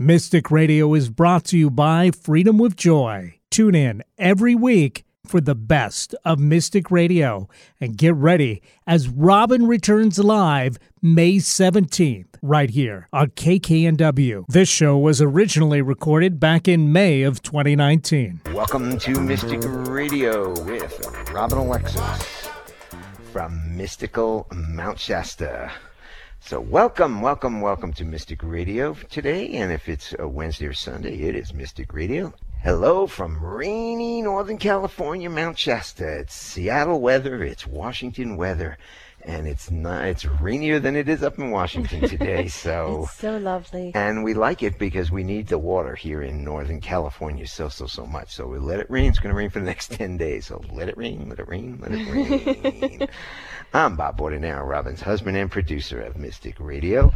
Mystic Radio is brought to you by Freedom with Joy. Tune in every week for the best of Mystic Radio and get ready as Robin returns live May 17th right here on KKNW. This show was originally recorded back in May of 2019. Welcome to Mystic Radio with Robin Alexis from Mystical Mount Shasta. So, welcome, welcome, welcome to Mystic Radio today. And if it's a Wednesday or Sunday, it is Mystic Radio. Hello from rainy Northern California, Mount Shasta. It's Seattle weather, it's Washington weather, and it's not it's rainier than it is up in Washington today. So it's so lovely. And we like it because we need the water here in Northern California so so so much. So we let it rain. It's gonna rain for the next ten days. So let it rain, let it rain, let it rain. I'm Bob Bordenau, Robin's husband and producer of Mystic Radio.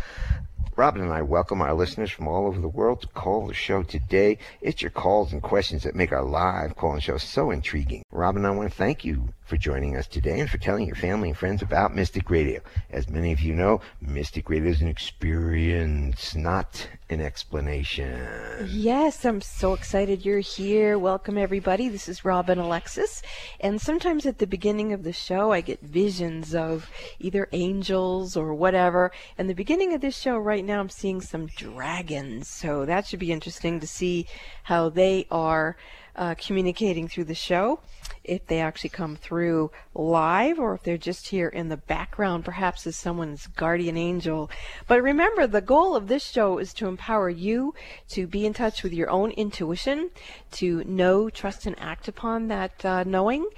Robin and I welcome our listeners from all over the world to call the show today. It's your calls and questions that make our live call and show so intriguing. Robin, I want to thank you for joining us today and for telling your family and friends about Mystic Radio. As many of you know, Mystic Radio is an experience, not an explanation. Yes, I'm so excited you're here. Welcome, everybody. This is Robin Alexis. And sometimes at the beginning of the show, I get visions of either angels or whatever. And the beginning of this show right now, I'm seeing some dragons. So that should be interesting to see how they are uh, communicating through the show, if they actually come through live or if they're just here in the background, perhaps as someone's guardian angel. But remember, the goal of this show is to empower you to be in touch with your own intuition, to know, trust, and act upon that uh, knowing.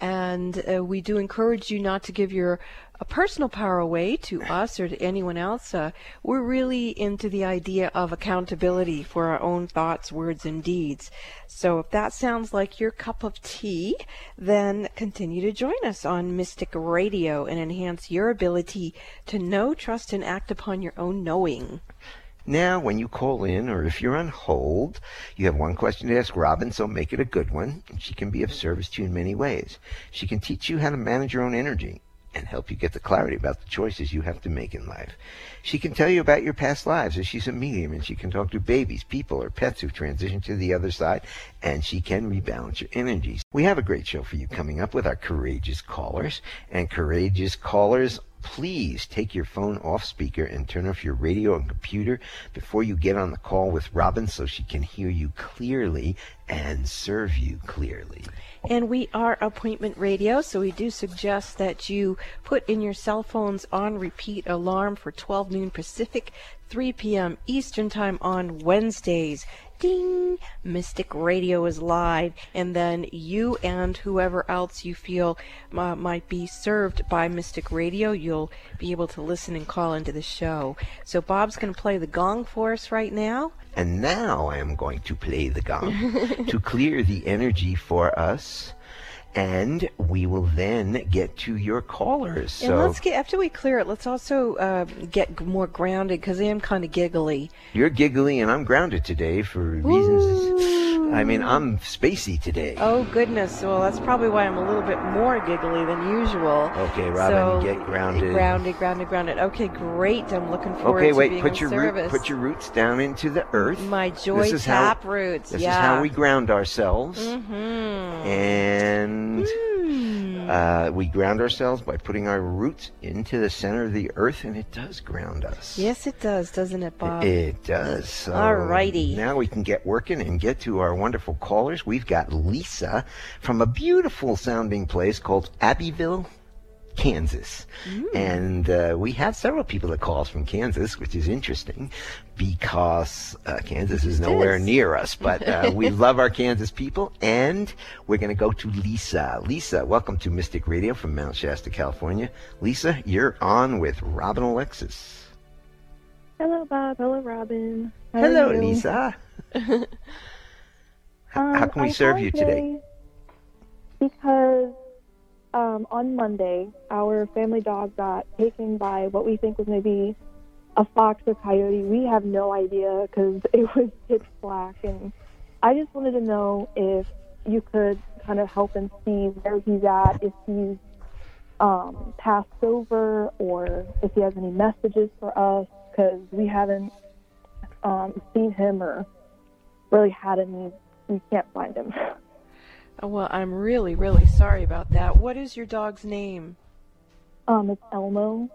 And uh, we do encourage you not to give your a personal power away to us or to anyone else. Uh, we're really into the idea of accountability for our own thoughts, words, and deeds. So if that sounds like your cup of tea, then continue to join us on Mystic Radio and enhance your ability to know, trust, and act upon your own knowing. Now, when you call in or if you're on hold, you have one question to ask Robin, so make it a good one. She can be of service to you in many ways. She can teach you how to manage your own energy and help you get the clarity about the choices you have to make in life. She can tell you about your past lives as she's a medium and she can talk to babies, people, or pets who've transitioned to the other side and she can rebalance your energies. We have a great show for you coming up with our courageous callers and courageous callers please take your phone off speaker and turn off your radio and computer before you get on the call with Robin so she can hear you clearly and serve you clearly. And we are appointment radio, so we do suggest that you put in your cell phones on repeat alarm for 12 noon Pacific, 3 p.m. Eastern Time on Wednesdays ding, Mystic Radio is live, and then you and whoever else you feel uh, might be served by Mystic Radio, you'll be able to listen and call into the show. So Bob's going to play the gong for us right now. And now I am going to play the gong to clear the energy for us and we will then get to your callers. So and let's get after we clear it. Let's also uh, get more grounded because I am kind of giggly. You're giggly, and I'm grounded today for reasons. I mean, I'm spacey today. Oh goodness! Well, that's probably why I'm a little bit more giggly than usual. Okay, Robin, so, get grounded. Grounded, grounded, grounded. Okay, great. I'm looking forward okay, to wait, being put your service. Root, put your roots down into the earth. My joy this tap how, roots. This yeah. is how we ground ourselves. Mm-hmm. And. Mm. Uh, we ground ourselves by putting our roots into the center of the earth, and it does ground us. Yes, it does, doesn't it, Bob? It does. So All righty. Now we can get working and get to our wonderful callers. We've got Lisa from a beautiful sounding place called Abbyville, Kansas. Mm. And uh, we have several people that call us from Kansas, which is interesting because uh, Kansas is nowhere is. near us. But uh, we love our Kansas people, and we're going to go to Lisa. Lisa, welcome to Mystic Radio from Mount Shasta, California. Lisa, you're on with Robin Alexis. Hello, Bob. Hello, Robin. How Hello, Lisa. um, How can we I serve you today? Because um, on Monday, our family dog got taken by what we think was maybe a fox or coyote. We have no idea because it was pitch black. And I just wanted to know if you could kind of help and see where he's at, if he's um, passed over, or if he has any messages for us, because we haven't um, seen him or really had any. We can't find him. Oh, well, I'm really, really sorry about that. What is your dog's name? Um, it's Elmo.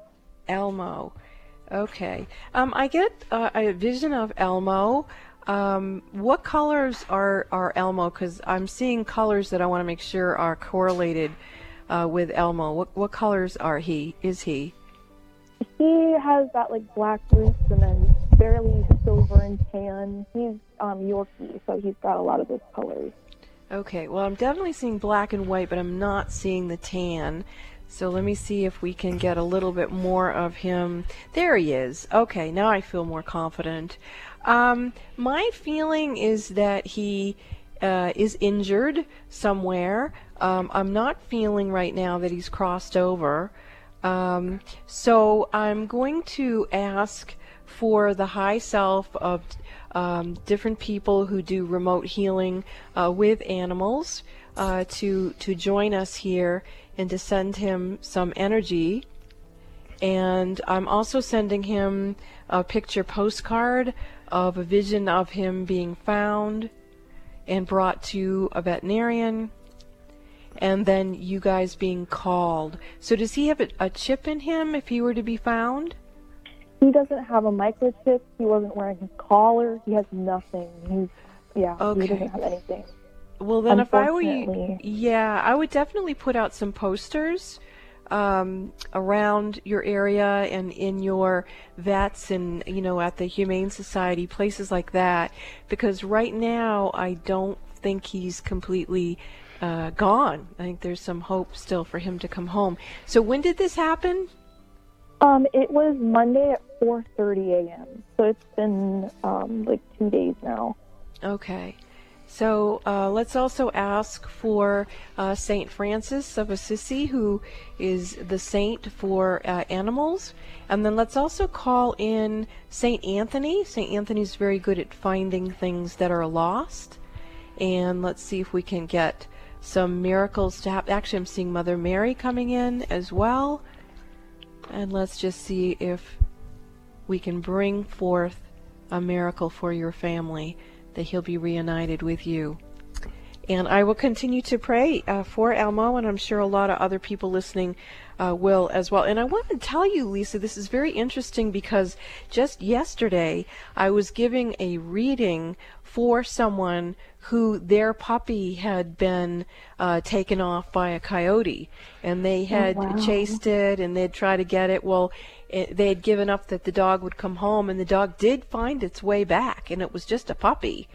Elmo. Okay. Um, I get uh, a vision of Elmo. Um, what colors are, are Elmo? Because I'm seeing colors that I want to make sure are correlated uh, with Elmo. What what colors are he? Is he? He has that like black roots and then barely silver and tan. He's um Yorkie, so he's got a lot of those colors. Okay. Well, I'm definitely seeing black and white, but I'm not seeing the tan. So let me see if we can get a little bit more of him. There he is. Okay, now I feel more confident. Um, my feeling is that he uh, is injured somewhere. Um, I'm not feeling right now that he's crossed over. Um, so I'm going to ask for the high self of um, different people who do remote healing uh, with animals uh, to to join us here and to send him some energy. And I'm also sending him a picture postcard of a vision of him being found and brought to a veterinarian and then you guys being called. So does he have a, a, chip in him if he were to be found? He doesn't have a microchip. He wasn't wearing his collar. He has nothing. He's yeah. Okay. He doesn't have anything. Well, then, if I were you, yeah, I would definitely put out some posters um, around your area and in your vets and you know at the Humane Society, places like that, because right now I don't think he's completely uh, gone. I think there's some hope still for him to come home. So when did this happen? Um, it was Monday at 4:30 a.m. So it's been um, like two days now. Okay. So uh, let's also ask for uh, Saint Francis of Assisi, who is the saint for uh, animals, and then let's also call in Saint Anthony. Saint Anthony's very good at finding things that are lost, and let's see if we can get some miracles to happen. Actually, I'm seeing Mother Mary coming in as well, and let's just see if we can bring forth a miracle for your family that he'll be reunited with you. And I will continue to pray uh, for Elmo, and I'm sure a lot of other people listening uh, will as well. And I want to tell you, Lisa, this is very interesting because just yesterday I was giving a reading for someone who their puppy had been uh, taken off by a coyote, and they oh, had oh, wow. chased it and they'd try to get it. Well, it, they had given up that the dog would come home, and the dog did find its way back, and it was just a puppy.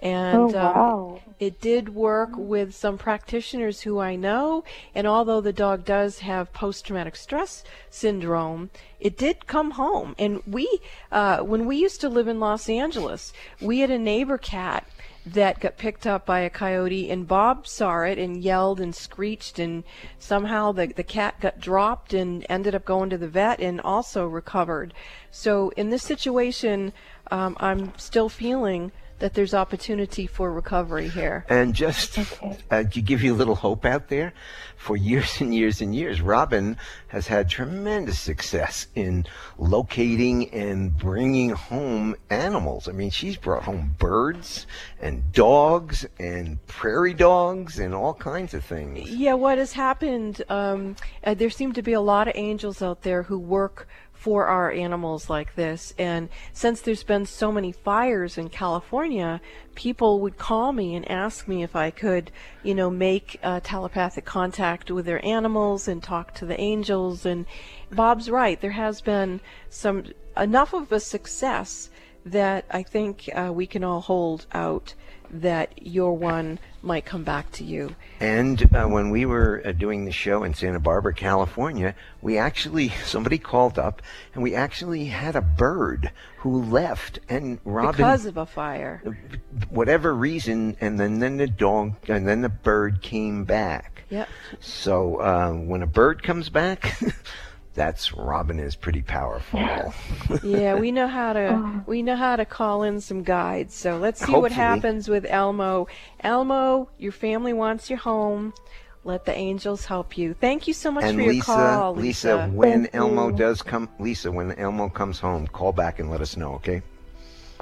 And oh, um, wow. it did work with some practitioners who I know. And although the dog does have post traumatic stress syndrome, it did come home. And we, uh, when we used to live in Los Angeles, we had a neighbor cat that got picked up by a coyote and Bob saw it and yelled and screeched and somehow the the cat got dropped and ended up going to the vet and also recovered. So in this situation, um, I'm still feeling that there's opportunity for recovery here. And just okay. uh, to give you a little hope out there, for years and years and years, Robin has had tremendous success in locating and bringing home animals. I mean, she's brought home birds and dogs and prairie dogs and all kinds of things. Yeah, what has happened, um, uh, there seem to be a lot of angels out there who work for our animals like this. And since there's been so many fires in California, people would call me and ask me if I could, you know, make uh, telepathic contact with their animals and talk to the angels. And Bob's right. There has been some enough of a success that I think uh, we can all hold out that your one might come back to you. And uh, when we were uh, doing the show in Santa Barbara, California, we actually somebody called up and we actually had a bird who left and Robin because of a fire, whatever reason, and then then the dog and then the bird came back. Yep. So uh, when a bird comes back. that's Robin is pretty powerful. yeah, we know how to oh. we know how to call in some guides. So let's see Hopefully. what happens with Elmo. Elmo, your family wants you home. Let the angels help you. Thank you so much and for Lisa, your call, Lisa. Lisa, when Elmo does come, Lisa, when Elmo comes home, call back and let us know, okay?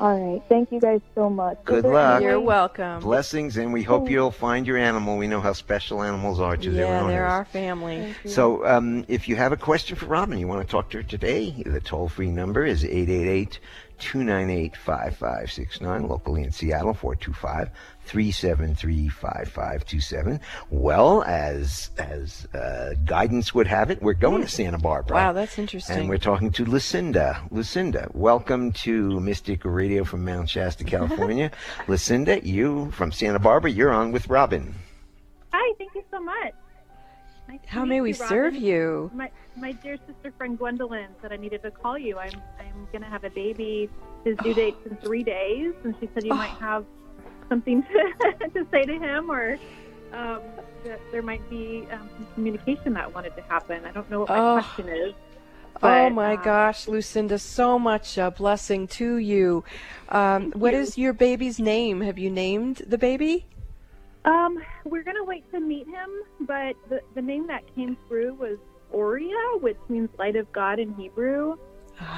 All right. Thank you guys so much. Good luck. You're welcome. Blessings, and we hope you'll find your animal. We know how special animals are to their yeah, owners. they're our family. So, um, if you have a question for Robin, you want to talk to her today, the toll free number is 888 298 5569, locally in Seattle, 425 373 5527. Well, as as uh, guidance would have it, we're going to Santa Barbara. Wow, that's interesting. And we're talking to Lucinda. Lucinda, welcome to Mystic Radio from Mount Shasta, California. Lucinda, you from Santa Barbara, you're on with Robin. Hi, thank you so much. Nice How may we you, serve you? My my dear sister friend Gwendolyn said I needed to call you. I'm I'm gonna have a baby. His due date's in three days, and she said you Oh. might have something to, to say to him, or um, that there might be um, some communication that wanted to happen. I don't know what my Oh. question is. oh my um, gosh, Lucinda, so much a blessing to you. Um, what you. is your baby's name? Have you named the baby? Um, we're gonna wait to meet him, but the the name that came through was Oria, which means light of God in Hebrew.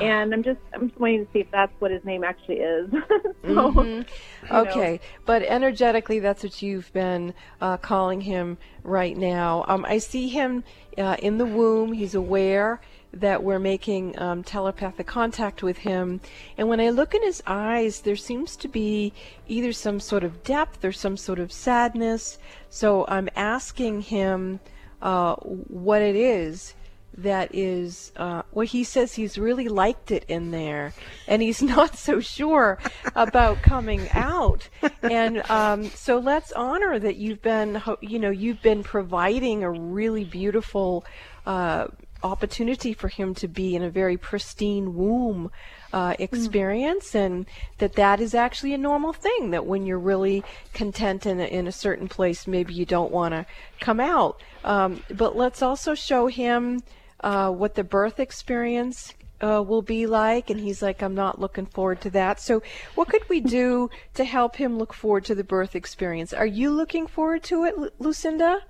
And I'm just I'm just waiting to see if that's what his name actually is. so, Mhm. you know. Okay, but energetically, that's what you've been uh, calling him right now. Um, I see him uh, in the womb. He's aware that we're making um, telepathic contact with him. And when I look in his eyes, there seems to be either some sort of depth or some sort of sadness. So I'm asking him uh, what it is that is uh, he says he's really liked it in there and he's not so sure about coming out. And um, so let's honor that you've been you know you've been providing a really beautiful uh, opportunity for him to be in a very pristine womb uh, experience and that that is actually a normal thing that when you're really content in a, in a certain place maybe you don't want to come out. Um, but let's also show him uh, what the birth experience uh, will be like and he's like i'm not looking forward to that. So what could we do to help him look forward to the birth experience? Are you looking forward to it Lu- lucinda?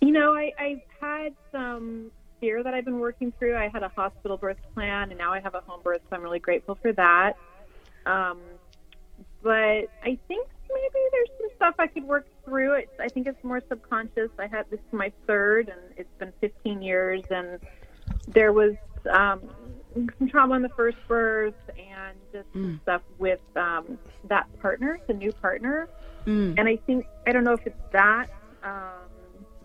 You know, I, I've had some fear that I've been working through. I had a hospital birth plan, and now I have a home birth, so I'm really grateful for that. Um, but I think maybe there's some stuff I could work through. It, I think it's more subconscious. I had this is my third, and it's been 15 years, and there was um, some trauma in the first birth, and just some stuff with um, that partner, the new partner. mm. And I think I don't know if it's that, um,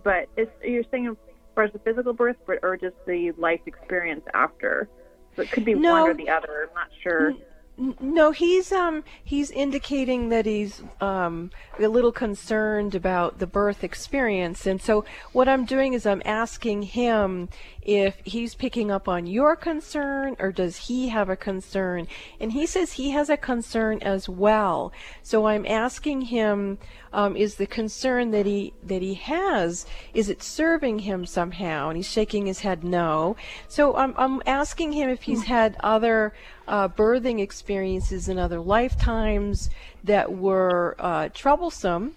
but it's you're saying far as the physical birth, but or just the life experience after. So it could be No. one or the other. I'm not sure. No, he's um he's indicating that he's um a little concerned about the birth experience, and so what I'm doing is I'm asking him if he's picking up on your concern or does he have a concern, and he says he has a concern as well. So I'm asking him, um, is the concern that he that he has is it serving him somehow? And he's shaking his head no. So I'm I'm asking him if he's had other uh, birthing experiences in other lifetimes that were uh, troublesome.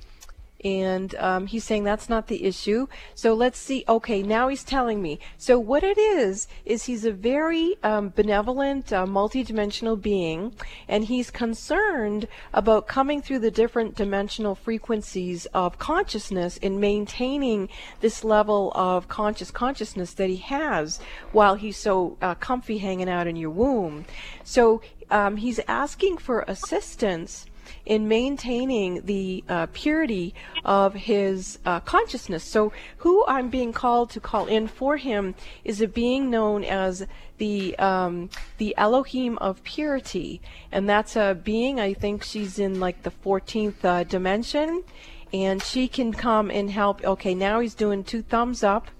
And um, he's saying that's not the issue. So let's see. Okay, now he's telling me. So what it is is he's a very um, benevolent, uh, multidimensional being, and he's concerned about coming through the different dimensional frequencies of consciousness and maintaining this level of conscious consciousness that he has while he's so uh, comfy hanging out in your womb. So um, he's asking for assistance in maintaining the uh, purity of his uh, consciousness. So, who I'm being called to call in for him is a being known as the um, the Elohim of purity, and that's a being. I think she's in like the 14th uh, dimension, and she can come and help. Okay, now he's doing two thumbs up.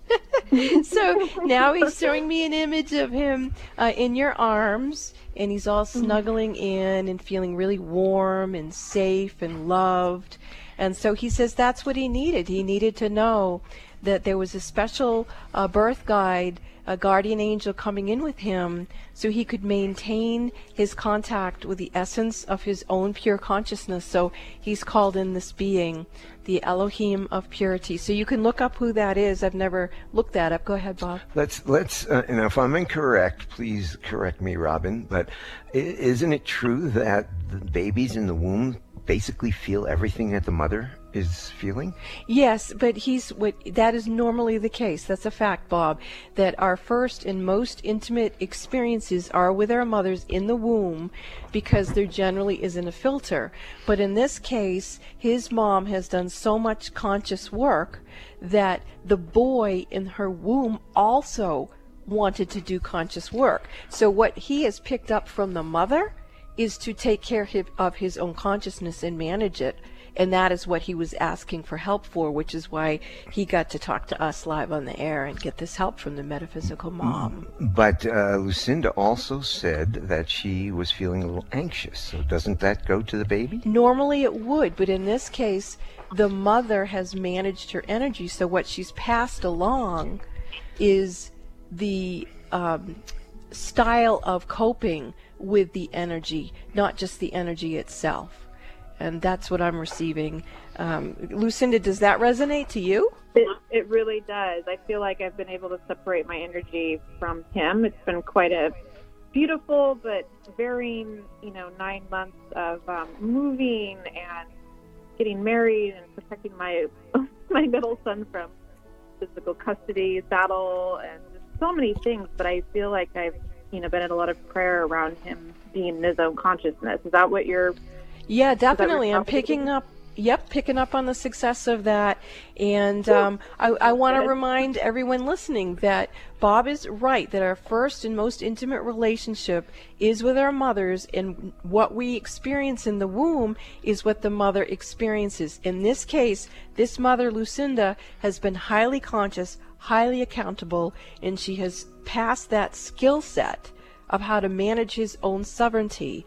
so now he's showing me an image of him uh, in your arms, and he's all snuggling in and feeling really warm and safe and loved. And so he says that's what he needed. He needed to know that there was a special uh, birth guide, a guardian angel coming in with him so he could maintain his contact with the essence of his own pure consciousness. So he's called in this being the Elohim of purity. So you can look up who that is. I've never looked that up. Go ahead, Bob. Let's let's. Uh, and if I'm incorrect, please correct me, Robin. But isn't it true that the babies in the womb basically feel everything that the mother is feeling? Yes, but he's what that is normally the case. That's a fact, Bob, that our first and most intimate experiences are with our mothers in the womb because there generally isn't a filter. But in this case, his mom has done so much conscious work that the boy in her womb also wanted to do conscious work. So what he has picked up from the mother is to take care of his own consciousness and manage it and that is what he was asking for help for, which is why he got to talk to us live on the air and get this help from the metaphysical mom. But uh, Lucinda also said that she was feeling a little anxious. So doesn't that go to the baby? Normally it would, but in this case, the mother has managed her energy. So what she's passed along is the um, style of coping with the energy, not just the energy itself and that's what I'm receiving. Um, Lucinda, does that resonate to you? It, it really does. I feel like I've been able to separate my energy from him. It's been quite a beautiful but varying, you know, nine months of um, moving and getting married and protecting my my middle son from physical custody battle and so many things. But I feel like I've, you know, been in a lot of prayer around him being in his own consciousness. Is that what you're yeah, definitely. I'm picking up. Yep, picking up on the success of that. And um, I, I want to remind everyone listening that Bob is right, that our first and most intimate relationship is with our mothers, and what we experience in the womb is what the mother experiences. In this case, this mother, Lucinda, has been highly conscious, highly accountable, and she has passed that skill set of how to manage his own sovereignty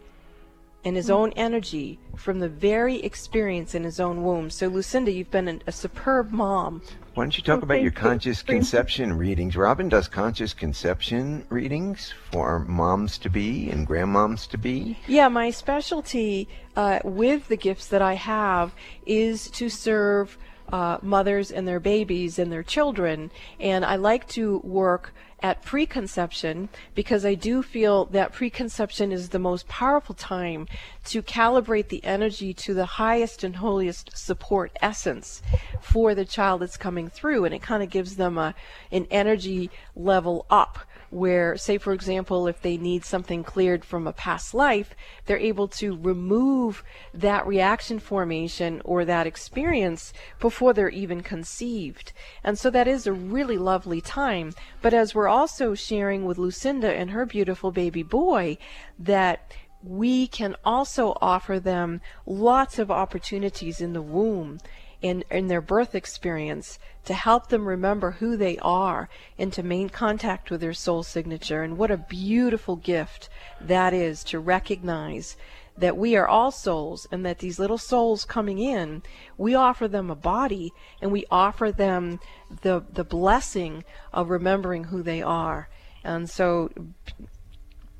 and his own energy from the very experience in his own womb. So, Lucinda, you've been an, a superb mom. Why don't you talk about your conscious conception readings? Robin does conscious conception readings for moms to be and grandmoms to be. Yeah, my specialty uh, with the gifts that I have is to serve uh, mothers and their babies and their children. And I like to work at preconception because I do feel that preconception is the most powerful time to calibrate the energy to the highest and holiest support essence for the child that's coming through and it kind of gives them a an energy level up where, say, for example, if they need something cleared from a past life, they're able to remove that reaction formation or that experience before they're even conceived. And so that is a really lovely time. But as we're also sharing with Lucinda and her beautiful baby boy, that we can also offer them lots of opportunities in the womb in, in their birth experience to help them remember who they are and to maintain contact with their soul signature. And what a beautiful gift that is to recognize that we are all souls and that these little souls coming in, we offer them a body and we offer them the, the blessing of remembering who they are. And so,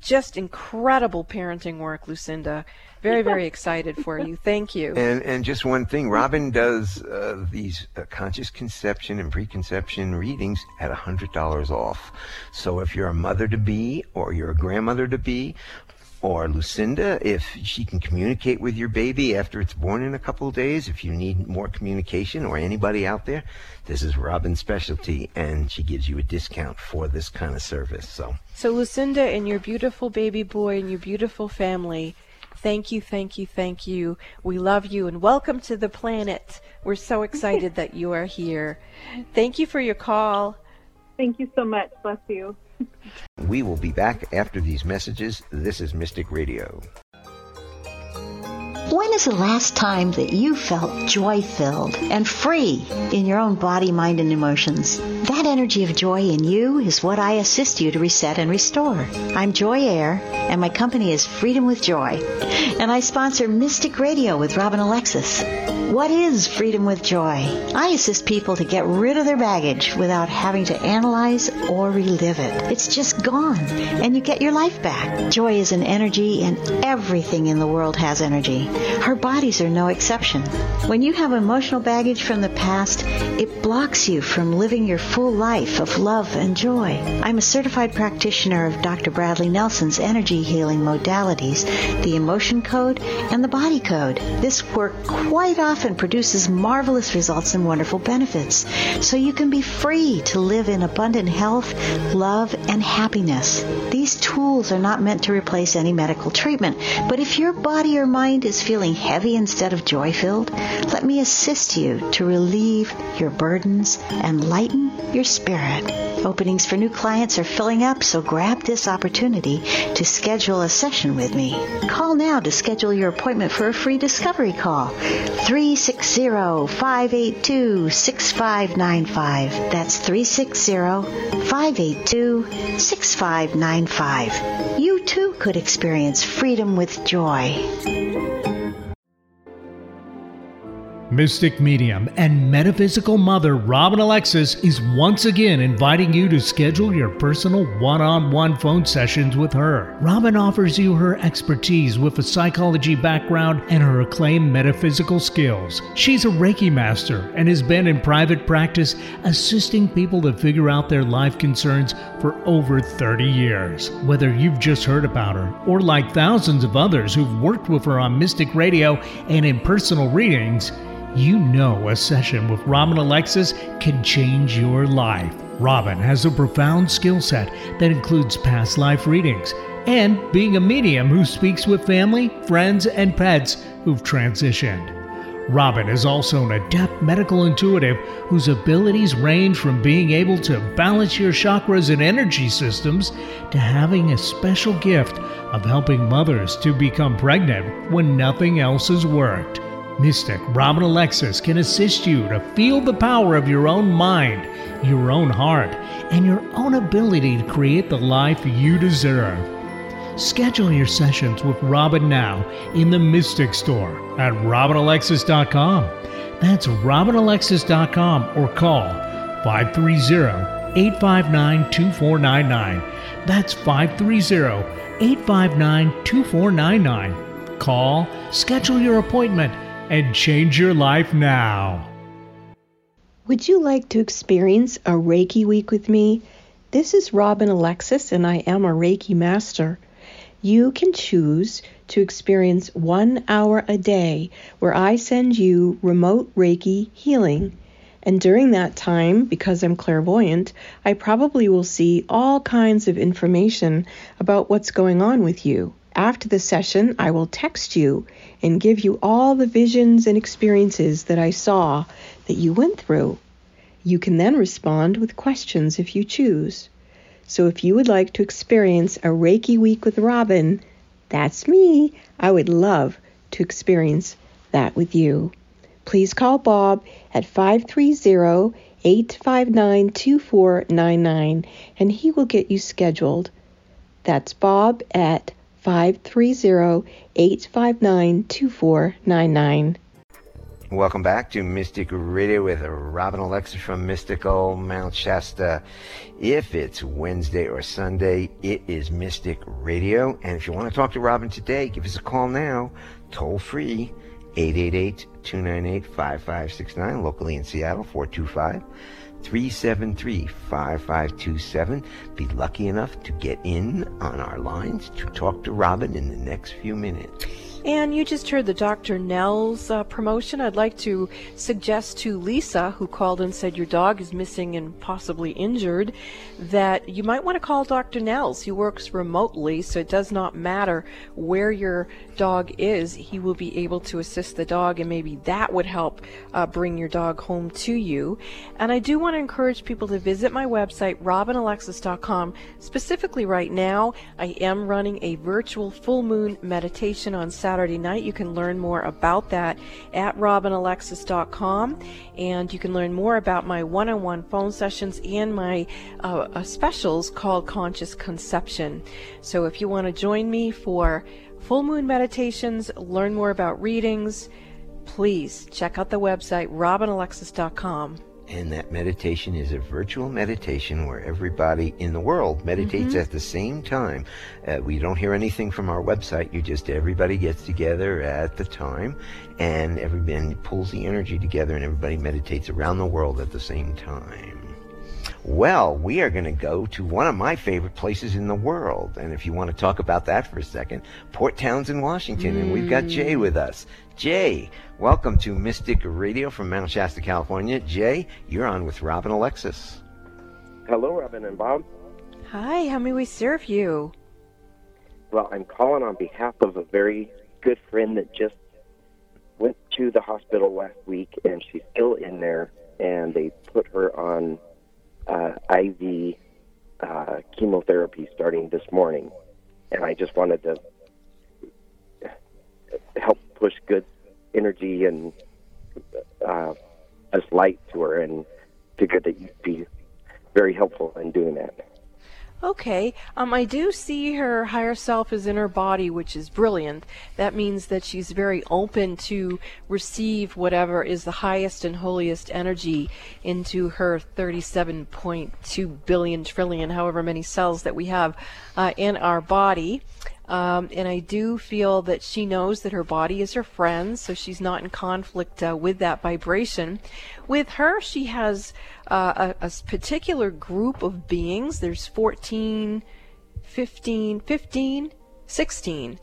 just incredible parenting work, Lucinda very very excited for you. Thank you. And and just one thing robin does uh, these uh, conscious conception and preconception readings at a hundred dollars off. So if you're a mother to be or you're a grandmother to be or Lucinda, if she can communicate with your baby after it's born in a couple of days, if you need more communication, or anybody out there, this is Robin's specialty, and she gives you a discount for this kind of service. So, so Lucinda and your beautiful baby boy and your beautiful family Thank you, thank you, thank you. We love you and welcome to the planet. We're so excited that you are here. Thank you for your call. Thank you so much. Bless you. We will be back after these messages. This is Mystic Radio. Is the last time that you felt joy filled and free in your own body, mind, and emotions? That energy of joy in you is what I assist you to reset and restore. I'm Joy Air, and my company is Freedom with Joy. And I sponsor Mystic Radio with Robin Alexis. What is Freedom with Joy? I assist people to get rid of their baggage without having to analyze or relive it. It's just gone, and you get your life back. Joy is an energy, and everything in the world has energy. Our bodies are no exception. When you have emotional baggage from the past, it blocks you from living your full life of love and joy. I'm a certified practitioner of Dr. Bradley Nelson's energy healing modalities, the emotion code and the body code. This work quite often produces marvelous results and wonderful benefits, so you can be free to live in abundant health, love, and happiness. These tools are not meant to replace any medical treatment, but if your body or mind is feeling heavy instead of joy filled, let me assist you to relieve your burdens and lighten your spirit. Openings for new clients are filling up, so grab this opportunity to schedule a session with me. Call now to schedule your appointment for a free discovery call. 360-582-6595. That's 360-582-6595. You too could experience freedom with joy. Mystic medium and metaphysical mother Robin Alexis is once again inviting you to schedule your personal one on one phone sessions with her. Robin offers you her expertise with a psychology background and her acclaimed metaphysical skills. She's a Reiki master and has been in private practice assisting people to figure out their life concerns for over 30 years. Whether you've just heard about her or like thousands of others who've worked with her on Mystic Radio and in personal readings, you know a session with Robin Alexis can change your life. Robin has a profound skill set that includes past life readings and being a medium who speaks with family, friends, and pets who've transitioned. Robin is also an adept medical intuitive whose abilities range from being able to balance your chakras and energy systems to having a special gift of helping mothers to become pregnant when nothing else has worked. Mystic Robin Alexis can assist you to feel the power of your own mind, your own heart, and your own ability to create the life you deserve. Schedule your sessions with Robin now in the Mystic Store at robinalexis.com. That's robinalexis.com or call 530 859 2499. That's 530 859 2499. Call, schedule your appointment and change your life now. Would you like to experience a Reiki week with me? This is Robin Alexis, and I am a Reiki master. You can choose to experience one hour a day where I send you remote Reiki healing. And during that time, because I'm clairvoyant, I probably will see all kinds of information about what's going on with you. After the session, I will text you and give you all the visions and experiences that I saw that you went through. You can then respond with questions if you choose. So if you would like to experience a Reiki week with Robin, that's me. I would love to experience that with you. Please call Bob at 530 859 2499 and he will get you scheduled. That's Bob at 530-859-2499. Welcome back to Mystic Radio with Robin Alexis from Mystical Mount Shasta. If it's Wednesday or Sunday, it is Mystic Radio. And if you want to talk to Robin today, give us a call now, toll free, 888-298-5569, locally in Seattle, 425 373 5527. Be lucky enough to get in on our lines to talk to Robin in the next few minutes. And you just heard the Dr. Nell's uh, promotion. I'd like to suggest to Lisa, who called and said your dog is missing and possibly injured, that you might want to call Dr. Nell's. He works remotely, so it does not matter where your dog is. He will be able to assist the dog, and maybe that would help uh, bring your dog home to you. And I do want to encourage people to visit my website, robinalexis.com. Specifically, right now, I am running a virtual full moon meditation on Saturday Saturday night. You can learn more about that at robinalexis.com, and you can learn more about my one-on-one phone sessions and my uh, uh, specials called Conscious Conception. So if you want to join me for full moon meditations, learn more about readings, please check out the website robinalexis.com. And that meditation is a virtual meditation where everybody in the world meditates Mm-hmm. at the same time. Uh, we don't hear anything from our website. You just everybody gets together at the time, and everybody pulls the energy together, and everybody meditates around the world at the same time. Well, we are going to go to one of my favorite places in the world. And if you want to talk about that for a second, Port Townsend, in Washington. And we've got Jay with us. Jay, welcome to Mystic Radio from Mount Shasta, California. Jay, you're on with Robin Alexis. Hello, Robin and Bob. Hi, how may we serve you? Well, I'm calling on behalf of a very good friend that just went to the hospital last week, and she's still in there, and they put her on uh, IV uh, chemotherapy starting this morning. And I just wanted to help push good energy and uh, light to her, and figured that you'd be very helpful in doing that. Okay. Um, I do see her higher self is in her body, which is brilliant. That means that she's very open to receive whatever is the highest and holiest energy into her 37.2 billion trillion, however many cells that we have uh, in our body. Um, and I do feel that she knows that her body is her friend, so she's not in conflict uh, with that vibration. With her, she has uh, a, a particular group of beings. There's 14, 15, 15, 16.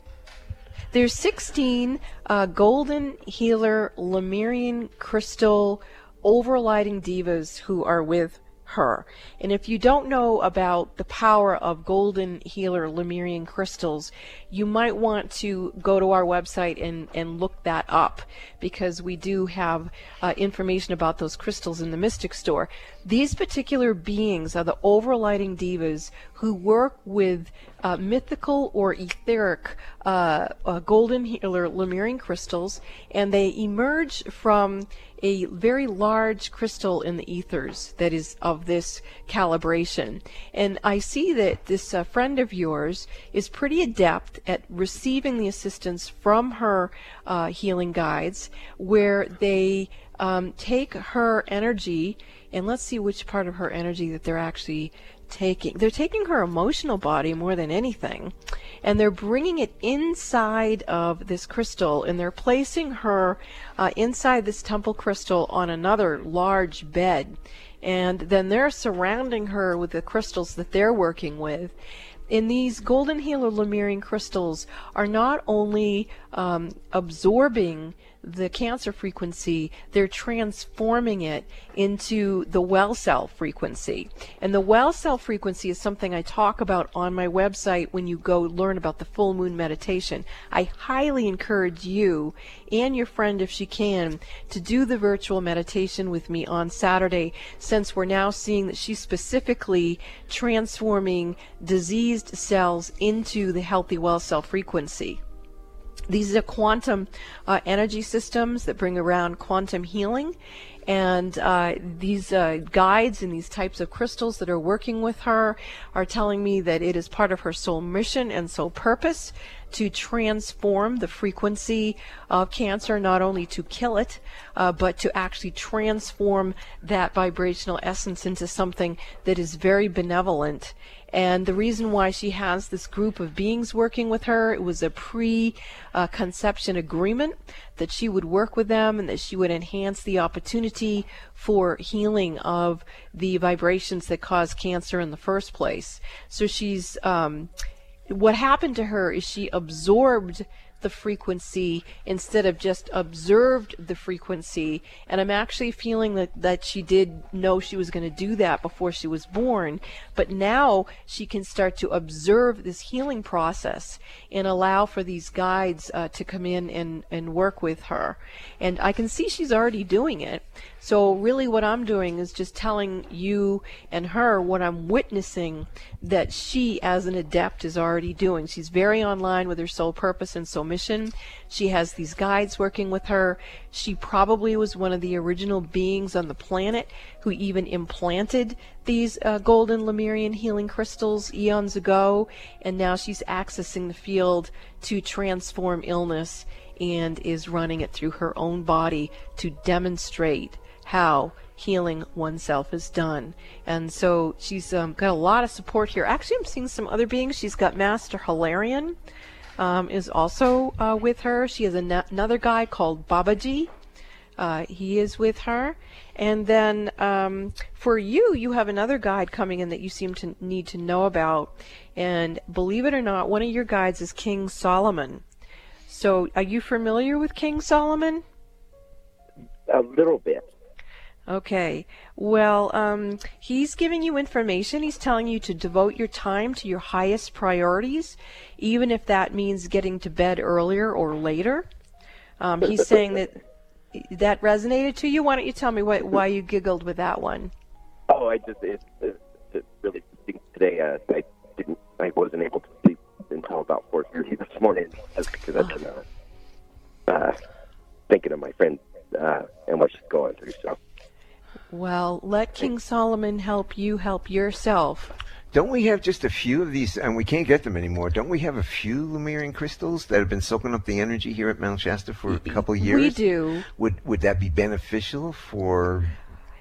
There's 16 uh, golden healer Lemurian crystal overlighting divas who are with her. And if you don't know about the power of golden healer Lemurian crystals, you might want to go to our website and, and look that up because we do have uh, information about those crystals in the Mystic Store. These particular beings are the overlighting divas who work with uh, mythical or etheric uh, uh, golden healer Lemurian crystals, and they emerge from a very large crystal in the ethers that is of this calibration. And I see that this uh, friend of yours is pretty adept at receiving the assistance from her uh, healing guides, where they um, take her energy, and let's see which part of her energy that they're actually taking. They're taking her emotional body more than anything, and they're bringing it inside of this crystal, and they're placing her uh, inside this temple crystal on another large bed. And then they're surrounding her with the crystals that they're working with. And these golden healer Lemurian crystals are not only um, absorbing the cancer frequency, they're transforming it into the well cell frequency. And the well cell frequency is something I talk about on my website when you go learn about the full moon meditation. I highly encourage you and your friend, if she can, to do the virtual meditation with me on Saturday, since we're now seeing that she's specifically transforming diseased cells into the healthy well cell frequency. These are quantum uh, energy systems that bring around quantum healing. And uh, these uh, guides and these types of crystals that are working with her are telling me that it is part of her soul mission and soul purpose to transform the frequency of cancer, not only to kill it, uh, but to actually transform that vibrational essence into something that is very benevolent. And the reason why she has this group of beings working with her, it was a pre uh, agreement that she would work with them and that she would enhance the opportunity for healing of the vibrations that cause cancer in the first place. So she's, um, what happened to her is she absorbed the frequency instead of just observed the frequency. And I'm actually feeling that, that she did know she was going to do that before she was born. But now she can start to observe this healing process and allow for these guides uh, to come in and, and work with her. And I can see she's already doing it. So really what I'm doing is just telling you and her what I'm witnessing that she as an adept is already doing. She's very online with her soul purpose and soul Mission. She has these guides working with her. She probably was one of the original beings on the planet who even implanted these uh, golden Lemurian healing crystals eons ago, and now she's accessing the field to transform illness and is running it through her own body to demonstrate how healing oneself is done. And so she's um, got a lot of support here. Actually, I'm seeing some other beings. She's got Master Hilarion um, is also uh, with her. She has another guy called Babaji. Uh, he is with her. And then um, for you, you have another guide coming in that you seem to need to know about. And believe it or not, one of your guides is King Solomon. So are you familiar with King Solomon? A little bit. Okay. Well, um, he's giving you information. He's telling you to devote your time to your highest priorities, even if that means getting to bed earlier or later. Um, he's saying that that resonated to you. Why don't you tell me what, why you giggled with that one? Oh, I just it, it, it really today. Uh, I didn't. I wasn't able to sleep until about four thirty this morning because I've been uh, uh, thinking of my friend uh, and what she's going through. So. Well, let King Solomon help you help yourself. Don't we have just a few of these, and we can't get them anymore? Don't we have a few Lemurian crystals that have been soaking up the energy here at Mount Shasta for a couple years? We do. Would would that be beneficial for?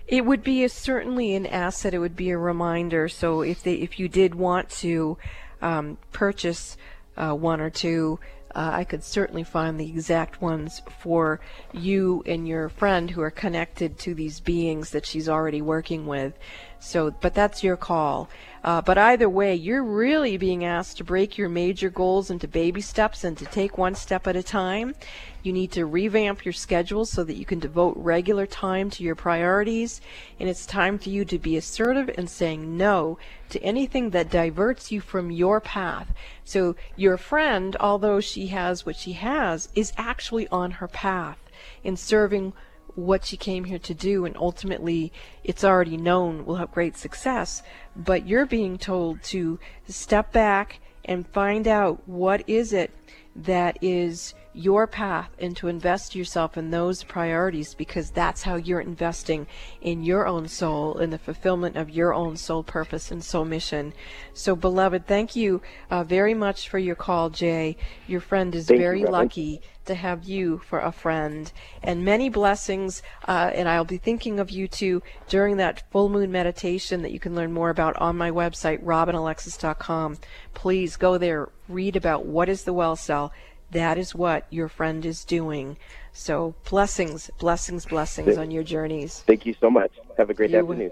It would be a, certainly an asset. It would be a reminder. So if they, if you did want to um, purchase uh, one or two, uh, I could certainly find the exact ones for you and your friend who are connected to these beings that she's already working with. So, but that's your call. Uh, but either way, you're really being asked to break your major goals into baby steps and to take one step at a time. You need to revamp your schedule so that you can devote regular time to your priorities. And it's time for you to be assertive and saying no to anything that diverts you from your path. So your friend, although she has what she has, is actually on her path in serving what she came here to do and ultimately it's already known will have great success but you're being told to step back and find out what is it that is your path and to invest yourself in those priorities because that's how you're investing in your own soul, in the fulfillment of your own soul purpose and soul mission. So, beloved, thank you uh, very much for your call, Jay. Your friend is thank very you, lucky to have you for a friend. And many blessings, uh, and I'll be thinking of you too during that full moon meditation that you can learn more about on my website, robinalexis.com. Please go there, read about what is the well cell that is what your friend is doing. So blessings, blessings, blessings on your journeys. Thank you so much. Have a great you, afternoon.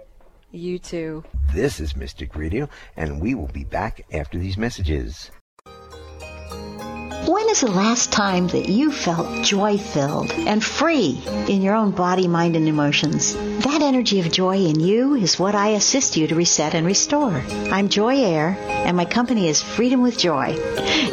You too. This is Mystic Radio, and we will be back after these messages. When is the last time that you felt joy filled and free in your own body, mind, and emotions? That energy of joy in you is what I assist you to reset and restore. I'm Joy Air, and my company is Freedom with Joy.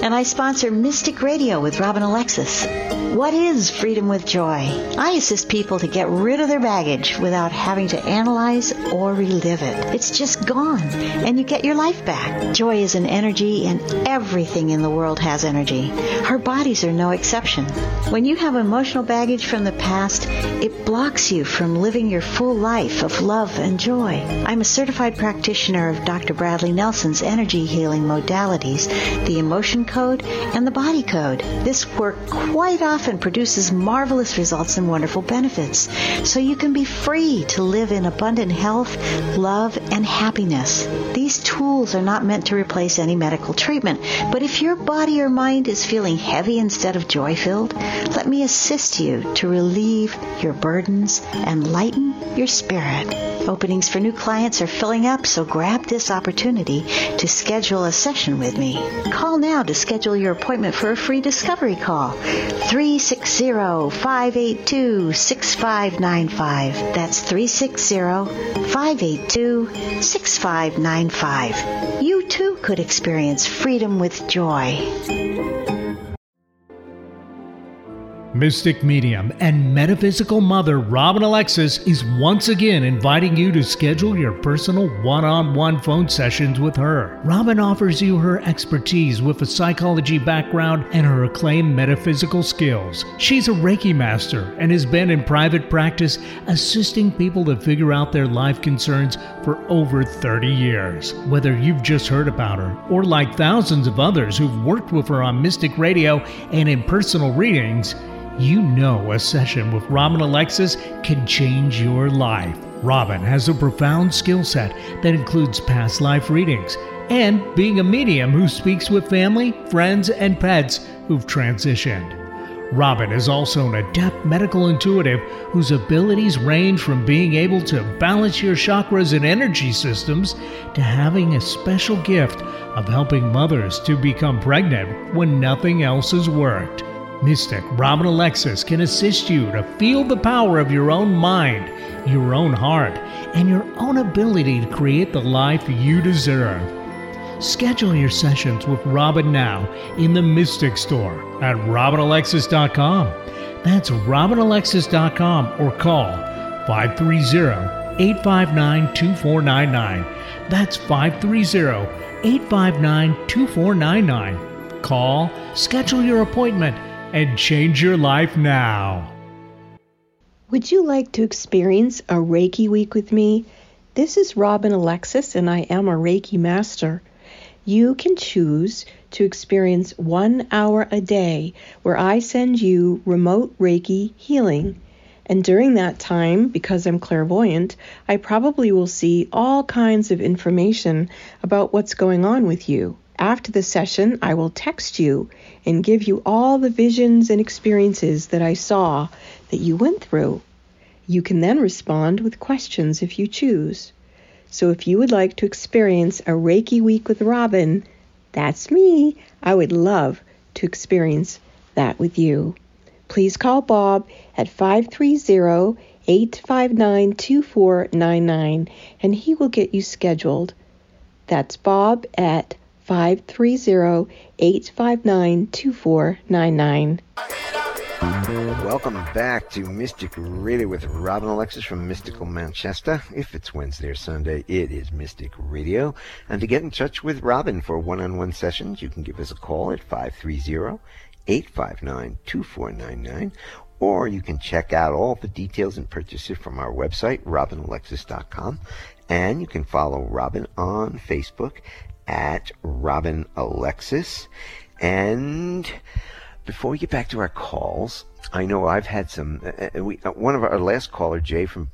And I sponsor Mystic Radio with Robin Alexis. What is Freedom with Joy? I assist people to get rid of their baggage without having to analyze or relive it. It's just gone, and you get your life back. Joy is an energy, and everything in the world has energy. Our bodies are no exception. When you have emotional baggage from the past, it blocks you from living your full life of love and joy. I'm a certified practitioner of Dr. Bradley Nelson's energy healing modalities, the emotion code and the body code. This work quite often produces marvelous results and wonderful benefits, so you can be free to live in abundant health, love, and happiness. These tools are not meant to replace any medical treatment, but if your body or mind is feeling heavy instead of joy filled, let me assist you to relieve your burdens and lighten your spirit. Openings for new clients are filling up, so grab this opportunity to schedule a session with me. Call now to schedule your appointment for a free discovery call. 360-582-6595. That's 360-582-6595. You too could experience freedom with joy. Mystic medium and metaphysical mother Robin Alexis is once again inviting you to schedule your personal one on one phone sessions with her. Robin offers you her expertise with a psychology background and her acclaimed metaphysical skills. She's a Reiki master and has been in private practice assisting people to figure out their life concerns for over 30 years. Whether you've just heard about her or like thousands of others who've worked with her on Mystic Radio and in personal readings, you know a session with Robin Alexis can change your life. Robin has a profound skill set that includes past life readings and being a medium who speaks with family, friends, and pets who've transitioned. Robin is also an adept medical intuitive whose abilities range from being able to balance your chakras and energy systems to having a special gift of helping mothers to become pregnant when nothing else has worked. Mystic Robin Alexis can assist you to feel the power of your own mind, your own heart, and your own ability to create the life you deserve. Schedule your sessions with Robin now in the Mystic Store at robinalexis.com. That's robinalexis.com or call 530 859 2499. That's 530 859 2499. Call, schedule your appointment and change your life now. Would you like to experience a Reiki week with me? This is Robin Alexis, and I am a Reiki master. You can choose to experience one hour a day where I send you remote Reiki healing. And during that time, because I'm clairvoyant, I probably will see all kinds of information about what's going on with you. After the session, I will text you and give you all the visions and experiences that I saw that you went through. You can then respond with questions if you choose. So if you would like to experience a Reiki week with Robin, that's me. I would love to experience that with you. Please call Bob at 530 859 2499 and he will get you scheduled. That's Bob at 530 859 2499. Welcome back to Mystic Radio with Robin Alexis from Mystical Mount Shasta. If it's Wednesday or Sunday, it is Mystic Radio. And to get in touch with Robin for one on one sessions, you can give us a call at 530 859 2499 or you can check out all the details and purchases from our website, robinalexis.com. And you can follow Robin on Facebook at Robin Alexis. And before we get back to our calls, I know I've had some. Uh, uh we, uh, one of our last caller, Jay from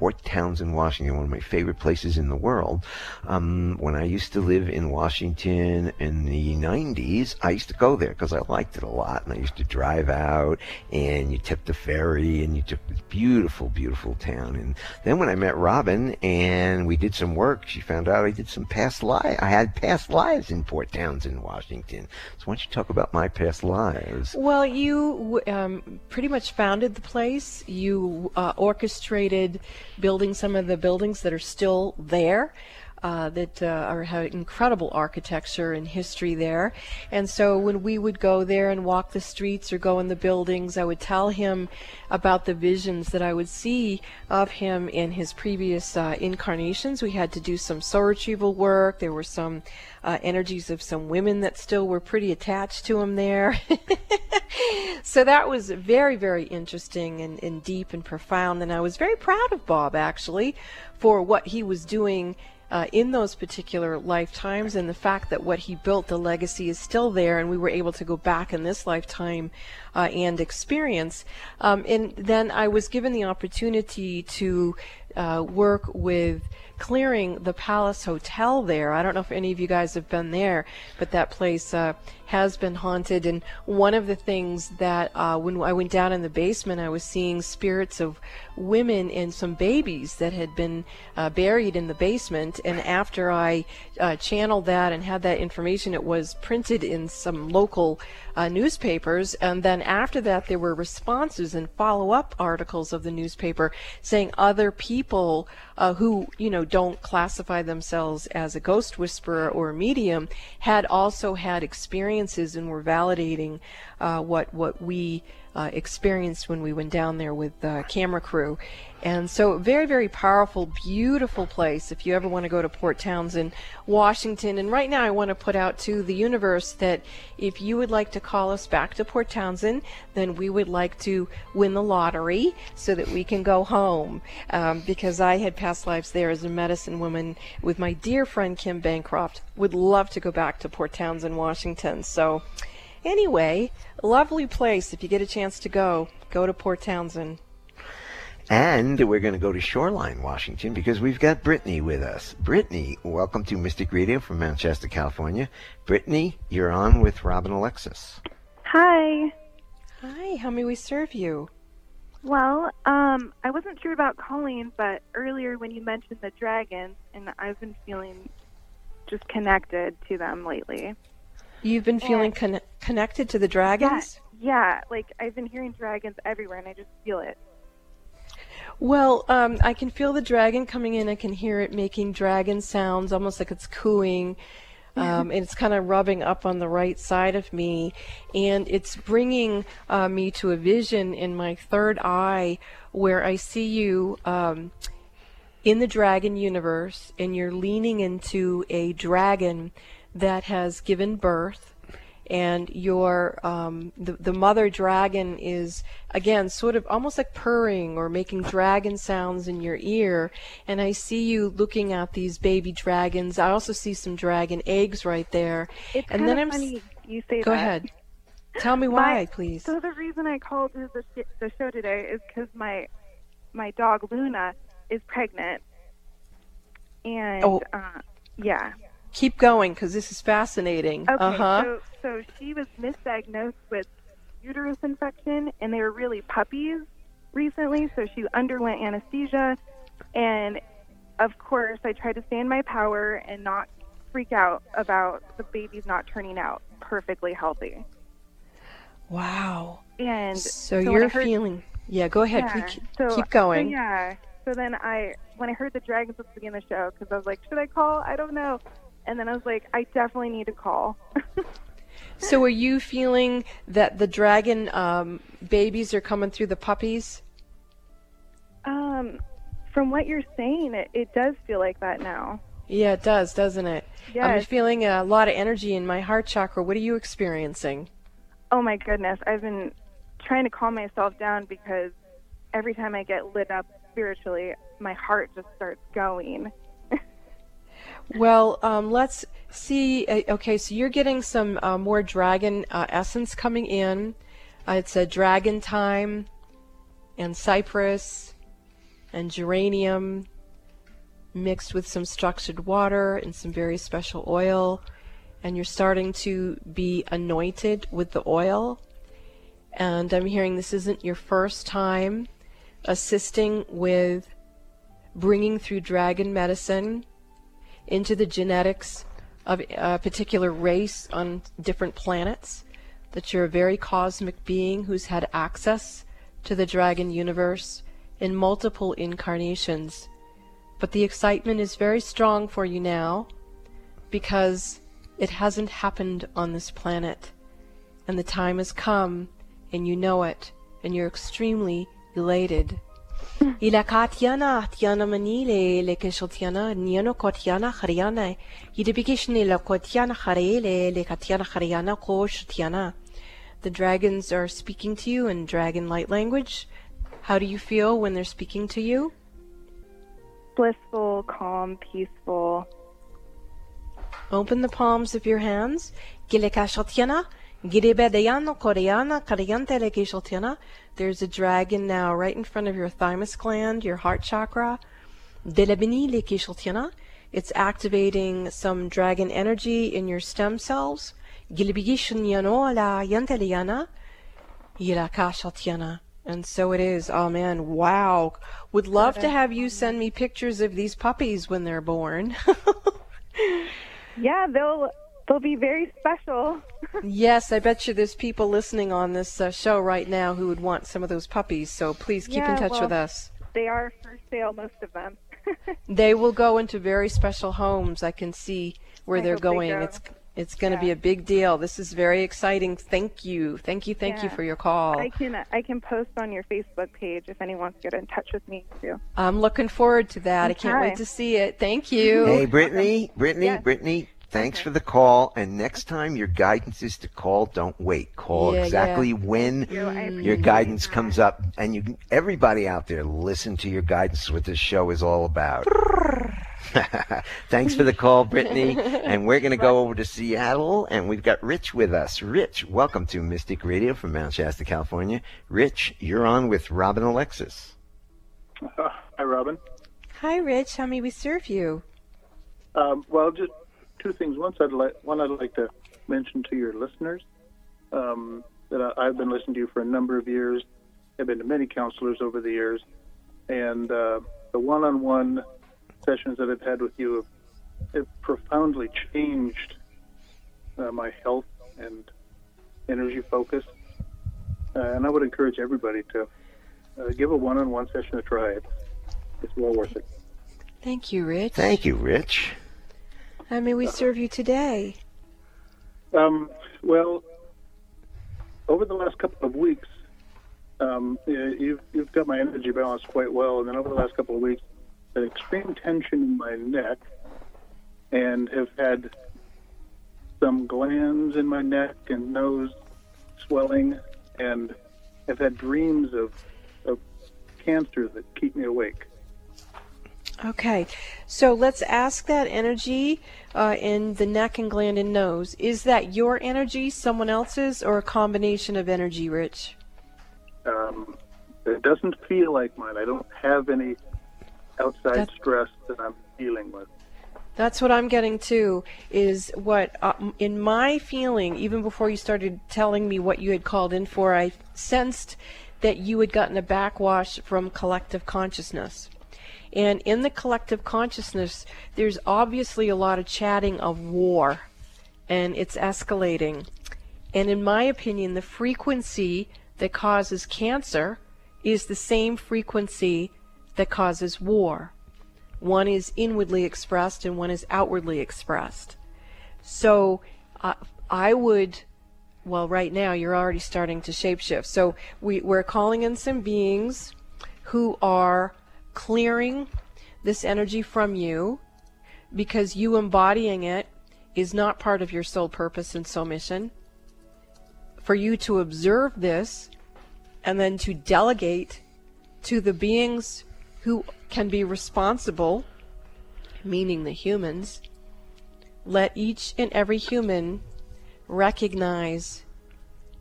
Port Townsend, Washington, one of my favorite places in the world. Um, when I used to live in Washington in the 90s, I used to go there because I liked it a lot. And I used to drive out and you tip the ferry and you took this beautiful, beautiful town. And then when I met Robin and we did some work, she found out I did some past lives. I had past lives in Port Townsend, Washington. So why don't you talk about my past lives? Well, you um, pretty much founded the place. You uh, orchestrated building some of the buildings that are still there. Uh, that uh, are have incredible architecture and history there. And so when we would go there and walk the streets or go in the buildings, I would tell him about the visions that I would see of him in his previous uh, incarnations. We had to do some soul retrieval work. There were some uh, energies of some women that still were pretty attached to him there. so that was very, very interesting and, and deep and profound. And I was very proud of Bob actually for what he was doing uh, in those particular lifetimes and the fact that what he built, the legacy is still there, and we were able to go back in this lifetime uh, and experience. Um, and then I was given the opportunity to uh, work with clearing the Palace Hotel there. I don't know if any of you guys have been there, but that place uh, has been haunted. And one of the things that uh, when I went down in the basement, I was seeing spirits of women and some babies that had been uh, buried in the basement. And after I uh, channeled that and had that information, it was printed in some local uh, newspapers. And then after that, there were responses and follow up articles of the newspaper saying other people uh, who, you know, don't classify themselves as a ghost whisperer or a medium had also had experiences and were validating uh, what what we uh, experienced when we went down there with the camera crew. And so, very, very powerful, beautiful place if you ever want to go to Port Townsend, Washington. And right now, I want to put out to the universe that if you would like to call us back to Port Townsend, then we would like to win the lottery so that we can go home. Um, because I had past lives there as a medicine woman with my dear friend Kim Bancroft. Would love to go back to Port Townsend, Washington. So, anyway, lovely place. If you get a chance to go, go to Port Townsend. And we're going to go to Shoreline, Washington, because we've got Brittany with us. Brittany, welcome to Mystic Radio from Mount Shasta, California. Brittany, you're on with Robin Alexis. Hi. Hi, how may we serve you? Well, um, I wasn't sure about calling, but earlier when you mentioned the dragons, and I've been feeling just connected to them lately. You've been feeling con- connected to the dragons? Yeah, yeah, like I've been hearing dragons everywhere, and I just feel it. Well, um, I can feel the dragon coming in. I can hear it making dragon sounds, almost like it's cooing. Um, and it's kind of rubbing up on the right side of me, and it's bringing uh, me to a vision in my third eye where I see you um, in the dragon universe, and you're leaning into a dragon that has given birth and your um, the, the mother dragon is again sort of almost like purring or making dragon sounds in your ear and i see you looking at these baby dragons i also see some dragon eggs right there It's and kind then of i'm funny you say that. go that. ahead tell me why My- please So the reason I called the, sh- the show today is because my my dog Luna is pregnant, and Oh. uh, yeah. Keep going because this is fascinating Okay, uh-huh so so she was misdiagnosed with uterus infection, and they were really puppies recently. So she underwent anesthesia, and of course, I tried to stay in my power and not freak out about the baby's not turning out perfectly healthy. wow And so, I you're heard- feeling yeah go ahead yeah, keep, so, keep going So yeah. So then I, when I heard the dragons was beginning of the show, because I was like, should I call? I don't know. And then I was like, I definitely need to call. so are you feeling that the dragon um, babies are coming through the puppies um, from what you're saying, it, it does feel like that now. Yeah, it does, doesn't it? I'm feeling a lot of energy in my heart chakra. What are you experiencing? Oh my goodness, I've been trying to calm myself down because every time I get lit up spiritually, my heart just starts going. Well, um, let's see. Uh, okay, so you're getting some uh, more dragon uh, essence coming in. Uh, it's a dragon time, and cypress, and geranium, mixed with some structured water and some very special oil. And you're starting to be anointed with the oil. And I'm hearing this isn't your first time assisting with bringing through dragon medicine into the genetics of a particular race on different planets, that you're a very cosmic being who's had access to the dragon universe in multiple incarnations. But the excitement is very strong for you now because it hasn't happened on this planet. And the time has come, and you know it, and you're extremely elated. Tiana Manile, le Keshotiana, Niano Kotiana Hariana, Yidibikishni la Kotiana Harele, le Katiana Hariana Koshtiana. The dragons are speaking to you in dragon light language. How do you feel when they're speaking to you? Blissful, calm, peaceful. Open the palms of your hands. Gile Kashotiana, There's a dragon now right in front of your thymus gland, your heart chakra. Delebini le It's activating some dragon energy in your stem cells. La. And so it is. Oh, Amen. Wow. Would love to have you send me pictures of these puppies when they're born. Yeah, they'll they'll be very special. yes, I bet you there's people listening on this uh, show right now who would want some of those puppies. So please keep Yeah, in touch well- with us. They are for sale, most of them. They will go into very special homes. I can see where I they're hope they going. go. It's It's going to Yeah. be a big deal. This is very exciting. Thank you. Thank you. Thank you for your call. I can I can post on your Facebook page if anyone wants to get in touch with me too. I'm looking forward to that. I can't wait to see it. Thank you. Hey, Brittany, Brittany, Yes. Brittany. Thanks for the call. And next time your guidance is to call, don't wait. Call Yeah, exactly yeah. when You, your guidance that. comes up. And you, everybody out there, listen to your guidance. What this show is all about. Thanks for the call, Brittany. and we're going to go over to Seattle, and we've got Rich with us. Rich, welcome to Mystic Radio from Mount Shasta, California. Rich, you're on with Robin Alexis. Hi, Robin. Hi, Rich. How may we serve you? Um, well, just two things. One, I'd like one I'd like to mention to your listeners um, that I, I've been listening to you for a number of years. I've been to many counselors over the years, and uh, the one-on-one sessions that I've had with you have, have profoundly changed uh, my health and energy focus. Uh, and I would encourage everybody to uh, give a one-on-one session a try. It's, it's well worth it. Thank you, Rich. Thank you, Rich. How may we serve you today? Um, well, over the last couple of weeks, um, you've, you've got my energy balanced quite well. And then over the last couple of weeks, an extreme tension in my neck and have had some glands in my neck and nose swelling and have had dreams of, of cancer that keep me awake. Okay, so let's ask that energy uh, in the neck and gland and nose. Is that your energy, someone else's, or a combination of energy, Rich? Um, it doesn't feel like mine. I don't have any outside That's- stress that I'm dealing with. That's what I'm getting to. Is what uh, in my feeling, even before you started telling me what you had called in for, I sensed that you had gotten a backwash from collective consciousness. And in the collective consciousness, there's obviously a lot of chatting of war, and it's escalating. And in my opinion, the frequency that causes cancer is the same frequency that causes war. One is inwardly expressed and one is outwardly expressed. So uh, I would, well, right now you're already starting to shapeshift. So we, we're calling in some beings who are clearing this energy from you because you embodying it is not part of your soul purpose and soul mission. For you to observe this and then to delegate to the beings who can be responsible, meaning the humans, let each and every human recognize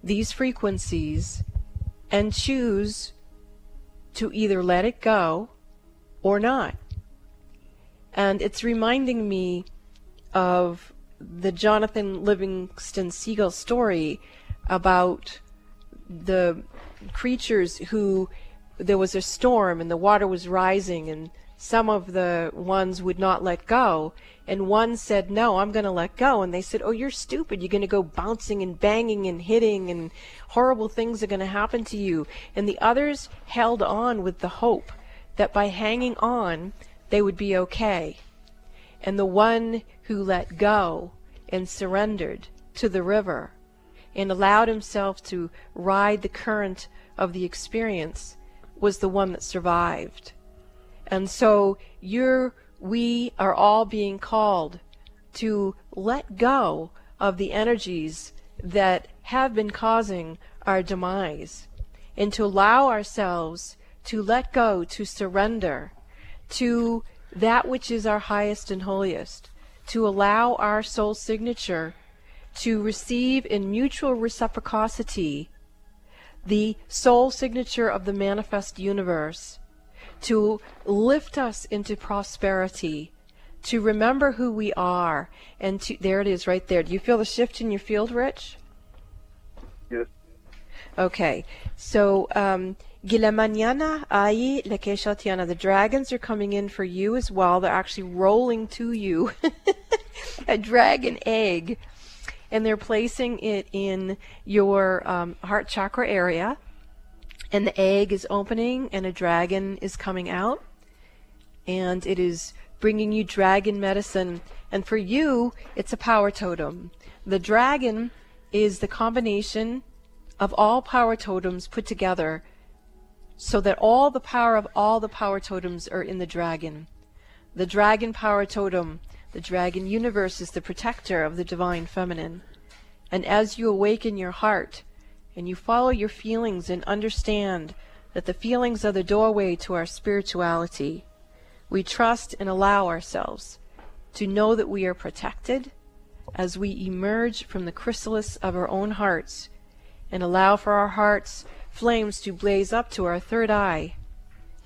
these frequencies and choose to either let it go or not. And it's reminding me of the Jonathan Livingston Seagull story about the creatures who there was a storm and the water was rising and some of the ones would not let go. And one said no i'm going to let go. And they said oh you're stupid. You're going to go bouncing and banging and hitting and horrible things are going to happen to you. And the others held on with the hope that by hanging on they would be okay and the one who let go and surrendered to the river and allowed himself to ride the current of the experience was the one that survived. And so you're we are all being called to let go of the energies that have been causing our demise and to allow ourselves to let go, to surrender to that which is our highest and holiest, to allow our soul signature to receive in mutual reciprocity the soul signature of the manifest universe, to lift us into prosperity, to remember who we are, and to there it is right there. Do you feel the shift in your field, Rich? Yes. Okay, so um, Gila mañana hay la The dragons are coming in for you as well. They're actually rolling to you a dragon egg, and they're placing it in your um, heart chakra area. And the egg is opening, and a dragon is coming out, and it is bringing you dragon medicine. And for you, it's a power totem. The dragon is the combination of all power totems put together so that all the power of all the power totems are in the dragon. The dragon power totem, the dragon universe, is the protector of the divine feminine. And as you awaken your heart and you follow your feelings and understand that the feelings are the doorway to our spirituality, we trust and allow ourselves to know that we are protected as we emerge from the chrysalis of our own hearts and allow for our hearts' flames to blaze up to our third eye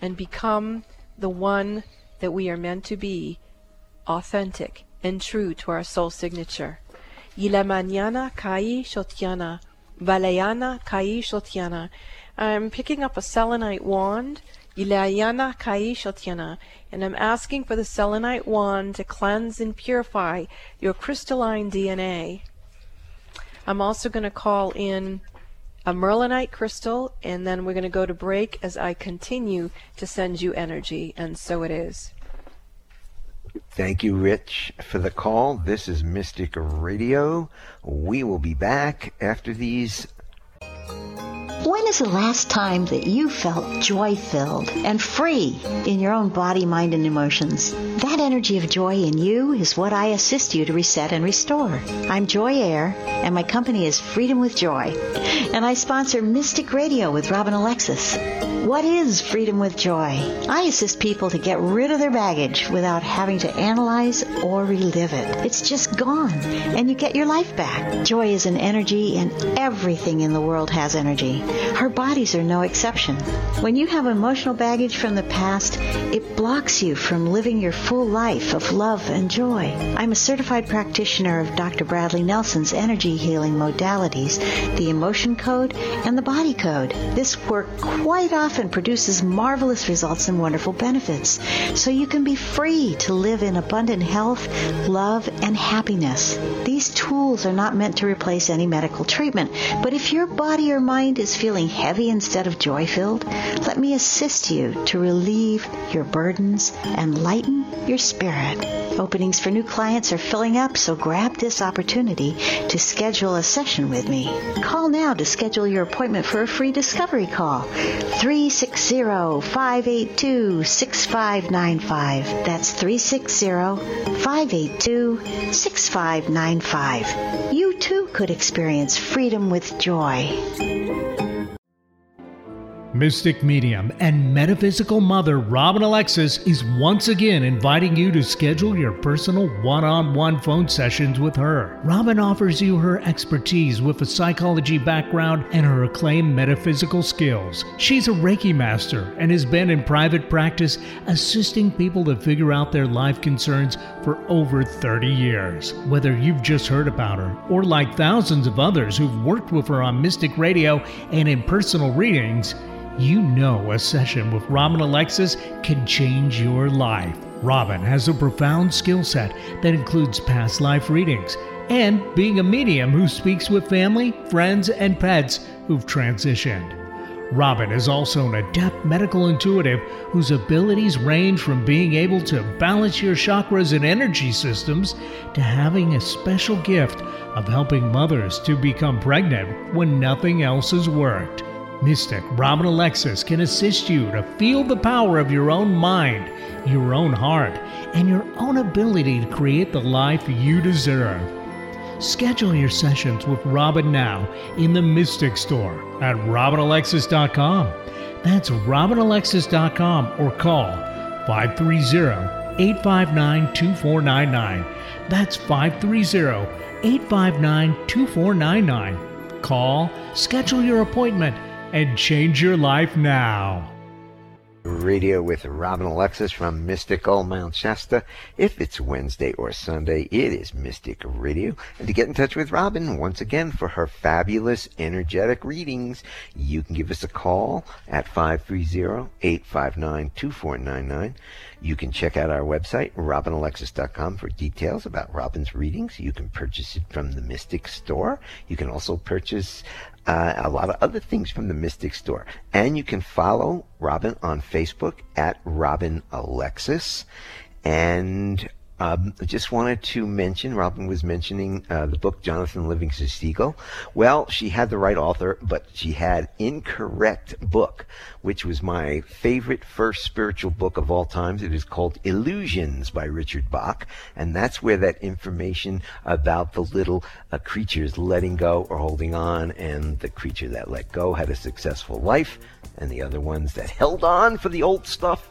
and become the one that we are meant to be, authentic and true to our soul signature. Y la mañana caí shotiana, valayana caí shotiana. I'm picking up a selenite wand, Ilayana Kai Shotyana, and I'm asking for the selenite wand to cleanse and purify your crystalline DNA. I'm also going to call in a merlinite crystal, and then we're going to go to break as I continue to send you energy, and so it is. Thank you, Rich, for the call. This is Mystic Radio. We will be back after these is the last time that you felt joy filled and free in your own body, mind, and emotions? That energy of joy in you is what I assist you to reset and restore. I'm Joy Air, and my company is Freedom with Joy. And I sponsor Mystic Radio with Robin Alexis. What is Freedom with Joy? I assist people to get rid of their baggage without having to analyze or relive it. It's just gone, and you get your life back. Joy is an energy, and everything in the world has energy. Our bodies are no exception. When you have emotional baggage from the past, it blocks you from living your full life of love and joy. I'm a certified practitioner of Dr. Bradley Nelson's energy healing modalities, the emotion code and the body code. This work quite often produces marvelous results and wonderful benefits, so you can be free to live in abundant health, love, and happiness. These tools are not meant to replace any medical treatment, but if your body or mind is feeling heavy instead of joy filled, let me assist you to relieve your burdens and lighten your spirit. Openings for new clients are filling up, so grab this opportunity to schedule a session with me. Call now to schedule your appointment for a free discovery call. 360-582-6595. That's 360-582-6595. You too could experience freedom with joy. Mystic medium and metaphysical mother Robin Alexis is once again inviting you to schedule your personal one on one phone sessions with her. Robin offers you her expertise with a psychology background and her acclaimed metaphysical skills. She's a Reiki master and has been in private practice assisting people to figure out their life concerns for over 30 years. Whether you've just heard about her or like thousands of others who've worked with her on Mystic Radio and in personal readings, you know a session with Robin Alexis can change your life. Robin has a profound skill set that includes past life readings and being a medium who speaks with family, friends, and pets who've transitioned. Robin is also an adept medical intuitive whose abilities range from being able to balance your chakras and energy systems to having a special gift of helping mothers to become pregnant when nothing else has worked. Mystic Robin Alexis can assist you to feel the power of your own mind, your own heart, and your own ability to create the life you deserve. Schedule your sessions with Robin now in the Mystic Store at robinalexis.com. That's robinalexis.com or call 530 859 2499. That's 530 859 2499. Call, schedule your appointment and change your life now. Radio with Robin Alexis from Mystical Mount Shasta. If it's Wednesday or Sunday, it is Mystic Radio. And to get in touch with Robin, once again, for her fabulous energetic readings, you can give us a call at 530-859-2499. You can check out our website, robinalexis.com, for details about Robin's readings. You can purchase it from the Mystic Store. You can also purchase uh, a lot of other things from the Mystic Store. And you can follow Robin on Facebook at Robin Alexis. And Um, I just wanted to mention, Robin was mentioning uh, the book Jonathan Livingston Seagull. Well, she had the right author, but she had incorrect book, which was my favorite first spiritual book of all times. It is called Illusions by Richard Bach, and that's where that information about the little uh, creatures letting go or holding on, and the creature that let go had a successful life, and the other ones that held on for the old stuff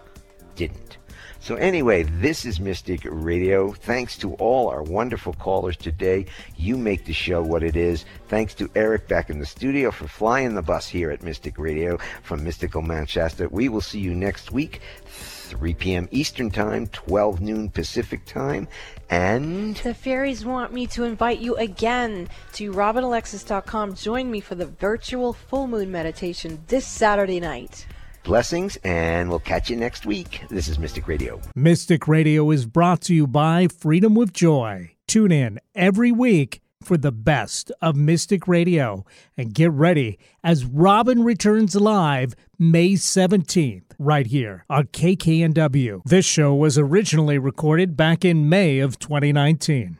didn't. So, anyway, this is Mystic Radio. Thanks to all our wonderful callers today. You make the show what it is. Thanks to Eric back in the studio for flying the bus here at Mystic Radio from Mystical Mount Shasta. We will see you next week, 3 p.m. Eastern Time, 12 noon Pacific Time. And the fairies want me to invite you again to robinalexis.com. Join me for the virtual full moon meditation this Saturday night. Blessings, and we'll catch you next week. This is Mystic Radio. Mystic Radio is brought to you by Freedom with Joy. Tune in every week for the best of Mystic Radio and get ready as Robin returns live May 17th right here on KKNW. This show was originally recorded back in May of 2019.